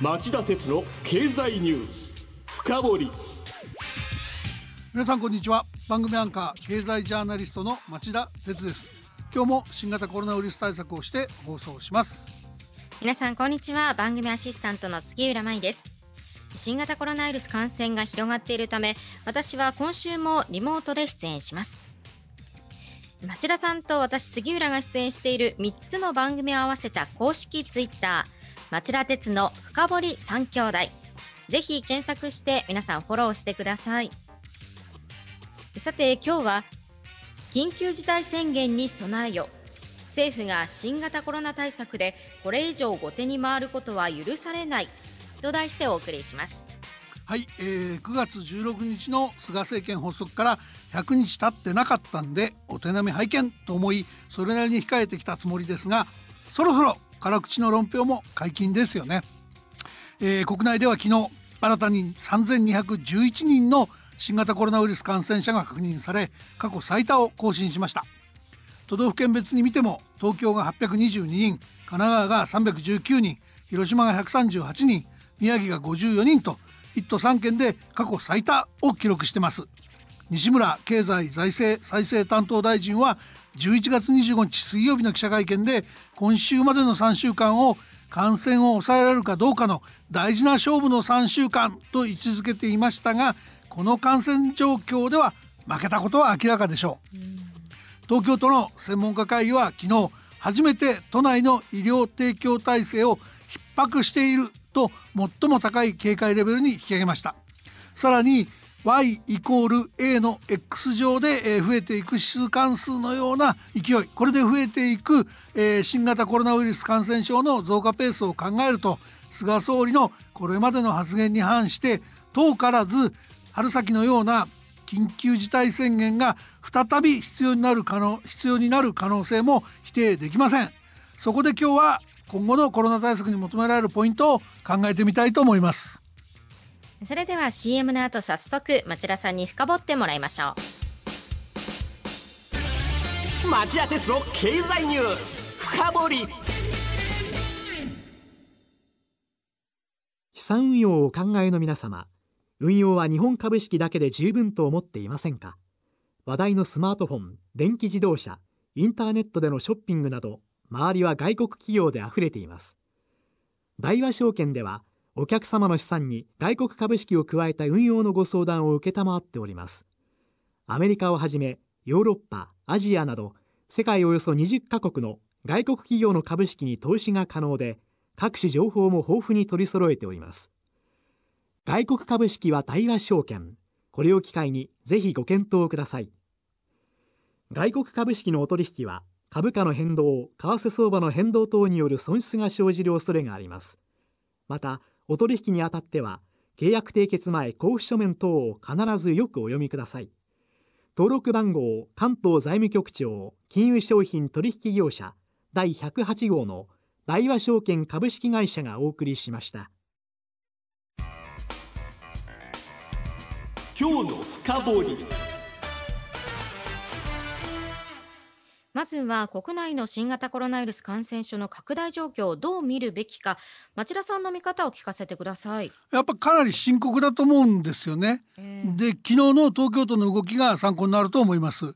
町田鉄の経済ニュース。深掘り。皆さんこんにちは。番組アンカー経済ジャーナリストの町田鉄です。今日も新型コロナウイルス対策をして放送します。皆さんこんにちは。番組アシスタントの杉浦舞です。新型コロナウイルス感染が広がっているため私は今週もリモートで出演します。町田さんと私杉浦が出演している3つの番組を合わせた公式ツイッター町田鉄の深堀三兄弟。ぜひ検索して皆さんフォローしてください。さて今日は緊急事態宣言に備えよ。政府が新型コロナ対策でこれ以上後手に回ることは許されない。と題してお送りします。はい、えー、9月16日の菅政権発足から100日経ってなかったんでお手並み拝見と思いそれなりに控えてきたつもりですがそろそろ辛口の論評も解禁ですよね、えー、国内では昨日新たに3211人の新型コロナウイルス感染者が確認され過去最多を更新しました。都道府県別に見ても東京が822人神奈川が319人広島が138人宮城が54人と1都3県で過去最多を記録してます。西村経済財政再生担当大臣は11月25日水曜日の記者会見で今週までの3週間を感染を抑えられるかどうかの大事な勝負の3週間と位置づけていましたがこの感染状況では負けたことは明らかでしょう。東京都の専門家会議は昨日初めて都内の医療提供体制を逼迫していると最も高い警戒レベルに引き上げました。さらに y イコール a の x 乗で増えていく指数関数のような勢い。これで増えていく新型コロナウイルス感染症の増加ペースを考えると菅総理のこれまでの発言に反して遠からず春先のような緊急事態宣言が再び必要になる可能必要になる可能性も否定できません。そこで今日は今後のコロナ対策に求められるポイントを考えてみたいと思います。それでは CM の後早速町田さんに深掘ってもらいましょう。町田鉄の経済ニュース深掘り。資産運用をお考えの皆様運用は日本株式だけで十分と思っていませんか？話題のスマートフォン電気自動車インターネットでのショッピングなど周りは外国企業であふれています。大和証券ではお客様の資産に外国株式を加えた運用のご相談を承っております。アメリカをはじめヨーロッパアジアなど世界およそ20カ国の外国企業の株式に投資が可能で各種情報も豊富に取り揃えております。外国株式は対話証券。これを機会にぜひご検討ください。外国株式のお取引は株価の変動為替相場の変動等による損失が生じる恐れがあります。またお取引にあたっては契約締結前交付書面等を必ずよくお読みください。登録番号関東財務局長金融商品取引業者第108号の大和証券株式会社がお送りしました。今日の深掘まずは国内の新型コロナウイルス感染症の拡大状況をどう見るべきか町田さんの見方を聞かせてください。やっぱかなり深刻だと思うんですよね、えー、で昨日の東京都の動きが参考になると思います。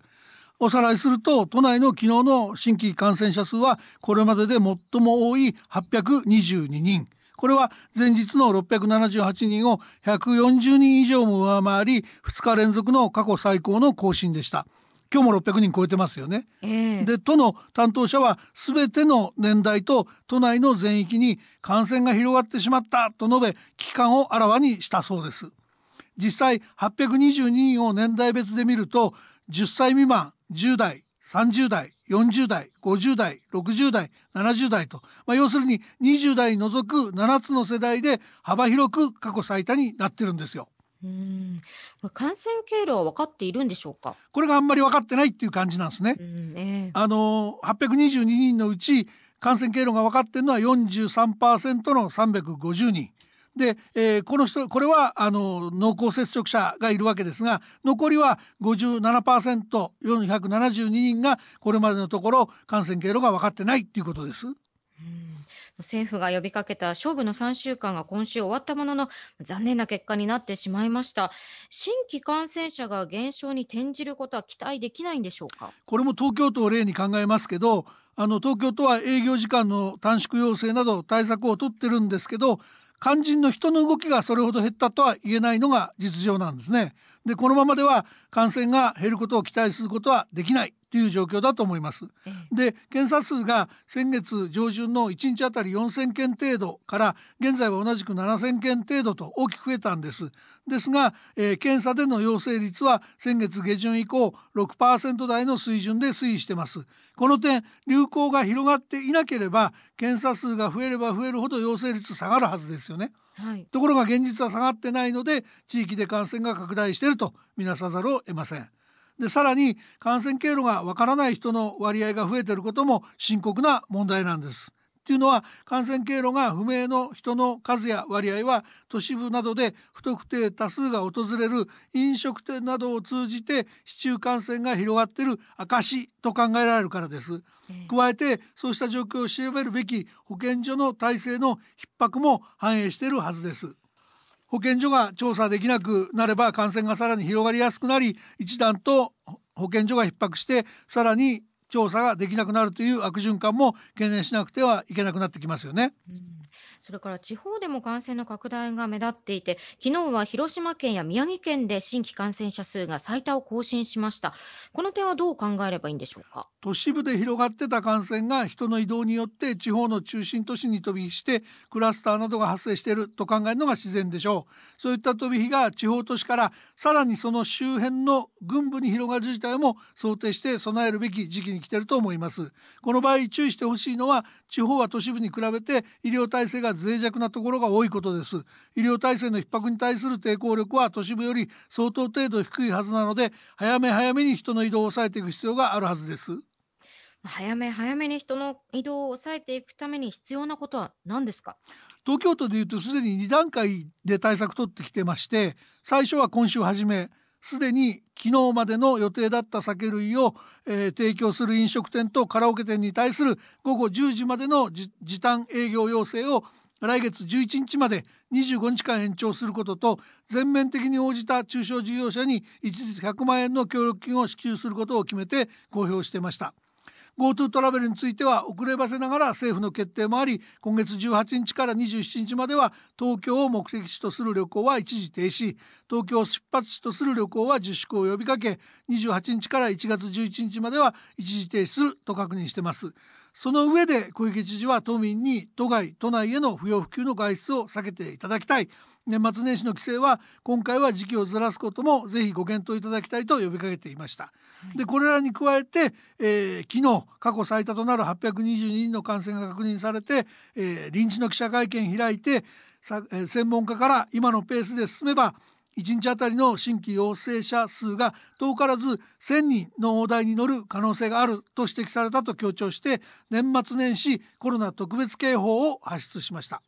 おさらいすると都内の昨日の新規感染者数はこれまでで最も多い822人。これは前日の678人を140人以上も上回り2日連続の過去最高の更新でした今日も600人超えてますよね。えー、で都の担当者は全ての年代と都内の全域に感染が広がってしまったと述べ危機感をあらわにしたそうです。実際822人を年代別で見ると10歳未満10代30代40代50代60代70代と、まあ、要するに20代除く7つの世代で幅広く過去最多になってるんですよ。うん感染経路は分かっているんでしょうか？これがあんまり分かってないっていう感じなんですね。えー、あの822人のうち感染経路が分かっているのは43%の350人。で、えー、この人これはあの濃厚接触者がいるわけですが残りは 57%472 人がこれまでのところ感染経路が分かってないっていうことです。政府が呼びかけた勝負の3週間が今週終わったものの残念な結果になってしまいました新規感染者が減少に転じることは期待できないんでしょうか？これも東京都を例に考えますけどあの東京都は営業時間の短縮要請など対策を取ってるんですけど肝心の人の動きがそれほど減ったとは言えないのが実情なんですね。でこのままでは感染が減ることを期待することはできないという状況だと思います。で検査数が先月上旬の1日あたり4,000件程度から現在は同じく7,000件程度と大きく増えたんです。ですが、えー、検査での陽性率は先月下旬以降6%台の水準で推移してます。この点流行が広がっていなければ検査数が増えれば増えるほど陽性率下がるはずですよね。はい、ところが現実は下がってないので地域で感染が拡大していると見なさざるを得ません。でさらに感染経路がわからない人の割合が増えていることも深刻な問題なんです。っていうのは感染経路が不明の人の数や割合は都市部などで不特定多数が訪れる飲食店などを通じて市中感染が広がっている証と考えられるからです。加えてそうした状況を調べるべき保健所の体制の逼迫も反映しているはずです。保健所が調査できなくなれば感染がさらに広がりやすくなり一段と保健所が逼迫してさらに調査ができなくなるという悪循環も懸念しなくてはいけなくなってきますよね。うんそれから地方でも感染の拡大が目立っていて昨日は広島県や宮城県で新規感染者数が最多を更新しました。この点はどう考えればいいんでしょうか？都市部で広がってた感染が人の移動によって地方の中心都市に飛び火してクラスターなどが発生していると考えるのが自然でしょう。そういった飛び火が地方都市からさらにその周辺の軍部に広がる事態も想定して備えるべき時期に来ていると思います。この場合注意してほしいのは地方は都市部に比べて医療体制が脆弱なところが多いことです。医療体制の逼迫に対する抵抗力は都市部より相当程度低いはずなので早め早めに人の移動を抑えていく必要があるはずです。早め早めに人の移動を抑えていくために必要なことは何ですか？東京都でいうとすでに2段階で対策取ってきてまして最初は今週初めすでに昨日までの予定だった酒類を、えー、提供する飲食店とカラオケ店に対する午後10時までの時短営業要請を来月11日まで25日間延長することと全面的に応じた中小事業者に一律100万円の協力金を支給することを決めて公表していました。GoTo トラベルについては遅ればせながら政府の決定もあり今月18日から27日までは東京を目的地とする旅行は一時停止東京を出発地とする旅行は自粛を呼びかけ28日から1月11日までは一時停止すると確認していますその上で小池知事は都民に都外都内への不要不急の外出を避けていただきたい年末年始の規制は今回は時期をずらすこともぜひご検討いただきたいと呼びかけていました。でこれらに加えて、えー、昨日過去最多となる822人の感染が確認されて、えー、臨時の記者会見開いて専門家から今のペースで進めば1日あたりの新規陽性者数が遠からず1,000人の大台に乗る可能性があると指摘されたと強調して年末年始コロナ特別警報を発出しました。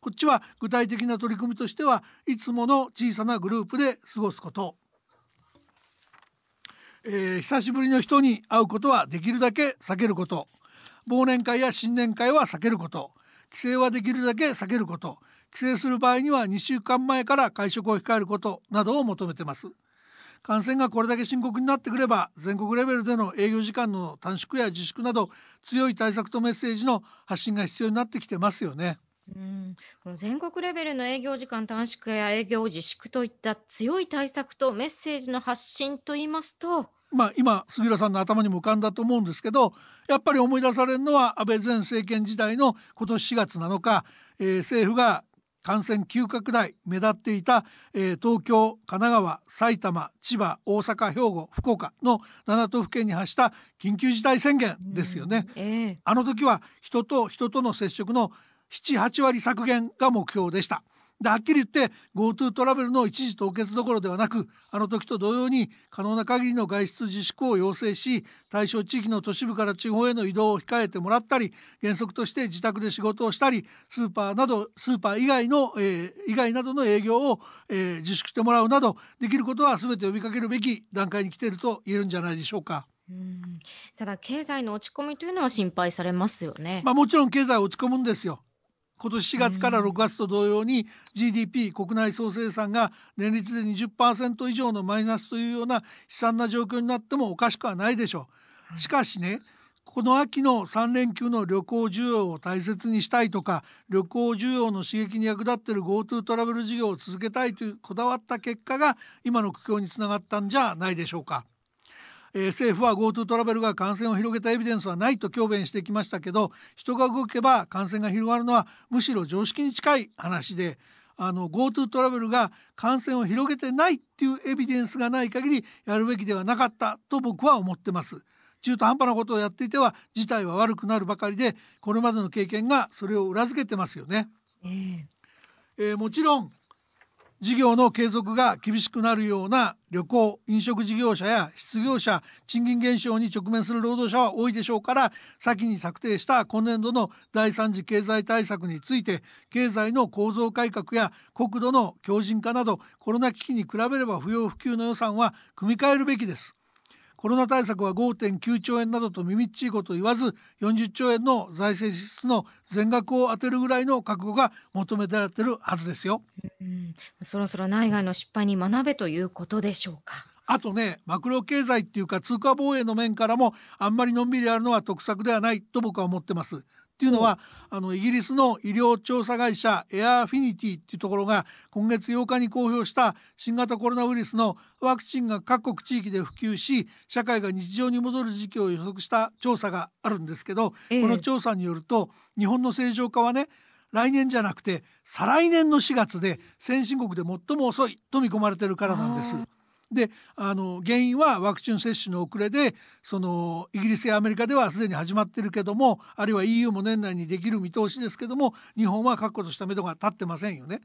こっちは具体的な取り組みとしてはいつもの小さなグループで過ごすこと、えー、久しぶりの人に会うことはできるだけ避けること。忘年会や新年会は避けること。帰省はできるだけ避けること。帰省する場合には2週間前から会食を控えることなどを求めてます。感染がこれだけ深刻になってくれば全国レベルでの営業時間の短縮や自粛など強い対策とメッセージの発信が必要になってきてますよね。うん。この全国レベルの営業時間短縮や営業自粛といった強い対策とメッセージの発信といいますとまあ、今杉浦さんの頭にも浮かんだと思うんですけどやっぱり思い出されるのは安倍前政権時代の今年4月7日、えー、政府が感染急拡大目立っていた、えー、東京神奈川埼玉千葉大阪兵庫福岡の7都府県に発した緊急事態宣言ですよね、えー、あの時は人と人との接触の78割削減が目標でしたではっきり言って GoTo トラベルの一時凍結どころではなくあの時と同様に可能な限りの外出自粛を要請し対象地域の都市部から地方への移動を控えてもらったり原則として自宅で仕事をしたりスーパーなどスーパー以外の、えー、以外などの営業を、えー、自粛してもらうなどできることは全て呼びかけるべき段階に来ていると言えるんじゃないでしょうか。うんただ経済の落ち込みというのは心配されますよね。まあもちろん経済は落ち込むんですよ今年4月から6月と同様に GDP 国内総生産が年率で20%以上のマイナスというような悲惨な状況になってもおかしくはないでしょう。しかしねこの秋の3連休の旅行需要を大切にしたいとか旅行需要の刺激に役立っている GoTo トラベル事業を続けたいというこだわった結果が今の苦境につながったんじゃないでしょうか。えー、政府は GoTo トラベルが感染を広げたエビデンスはないと強弁してきましたけど人が動けば感染が広がるのはむしろ常識に近い話であの GoTo トラベルが感染を広げてないっていうエビデンスがない限りやるべきではなかったと僕は思ってます。中途半端なことをやっていては事態は悪くなるばかりでこれまでの経験がそれを裏付けてますよね。えー、えー、もちろん事業の継続が厳しくなるような旅行飲食事業者や失業者賃金減少に直面する労働者は多いでしょうから先に策定した今年度の第3次経済対策について経済の構造改革や国土の強靭化などコロナ危機に比べれば不要不急の予算は組み替えるべきです。コロナ対策は5.9兆円などと耳っちいこと言わず40兆円の財政支出の全額を充てるぐらいの覚悟が求められてるはずですよ、うん、そろそろ内外の失敗に学べということでしょうか。あとねマクロ経済っていうか通貨防衛の面からもあんまりのんびりやるのは得策ではないと僕は思ってますっていうのは、あのイギリスの医療調査会社エアーフィニティっていうところが今月8日に公表した新型コロナウイルスのワクチンが各国地域で普及し社会が日常に戻る時期を予測した調査があるんですけど、えこの調査によると日本の正常化はね来年じゃなくて再来年の4月で先進国で最も遅いと見込まれてるからなんです。であの原因はワクチン接種の遅れでそのイギリスやアメリカではすでに始まってるけどもあるいは EU も年内にできる見通しですけども日本は確固とした目処が立ってませんよね。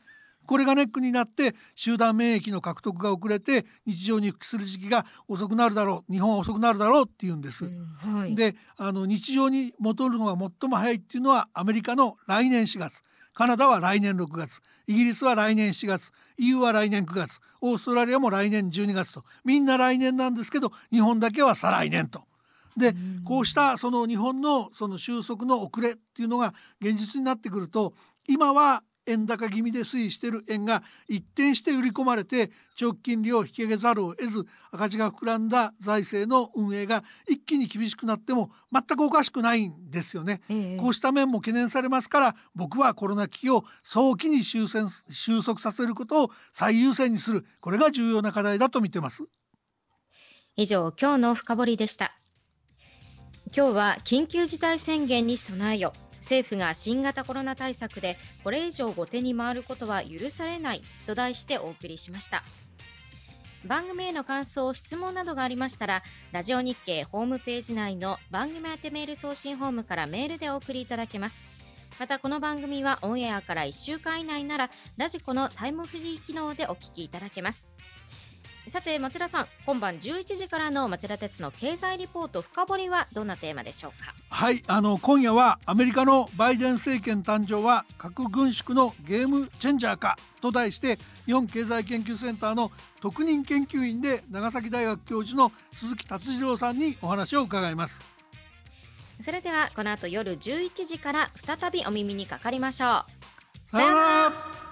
これがネックになって集団免疫の獲得が遅れて日常に復帰する時期が遅くなるだろう日本は遅くなるだろうっていうんです。うんはい、であの日常に戻るのが最も早いっていうのはアメリカの来年4月カナダは来年6月イギリスは来年7月 EU は来年9月オーストラリアも来年12月とみんな来年なんですけど日本だけは再来年と。でこうしたその日本のその収束の遅れっていうのが現実になってくると今は円高気味で推移している円が一転して売り込まれて長期金利を引き上げざるを得ず赤字が膨らんだ財政の運営が一気に厳しくなっても全くおかしくないんですよね、ええ、こうした面も懸念されますから僕はコロナ危機を早期に収束させることを最優先にする。これが重要な課題だと見てます。以上今日の深掘りでした。今日は緊急事態宣言に備えよ政府が新型コロナ対策でこれ以上後手に回ることは許されないと題してお送りしました。番組への感想質問などがありましたらラジオ日経ホームページ内の番組宛てメール送信ホームからメールでお送りいただけます。またこの番組はオンエアから1週間以内ならラジコのタイムフリー機能でお聞きいただけます。さて町田さん今晩11時からの町田鉄の経済リポート深掘りはどんなテーマでしょうか？はいあの今夜はアメリカのバイデン政権誕生は核軍縮のゲームチェンジャーかと題して日本経済研究センターの特任研究員で長崎大学教授の鈴木達次郎さんにお話を伺います。それではこの後夜11時から再びお耳にかかりましょう。さようなら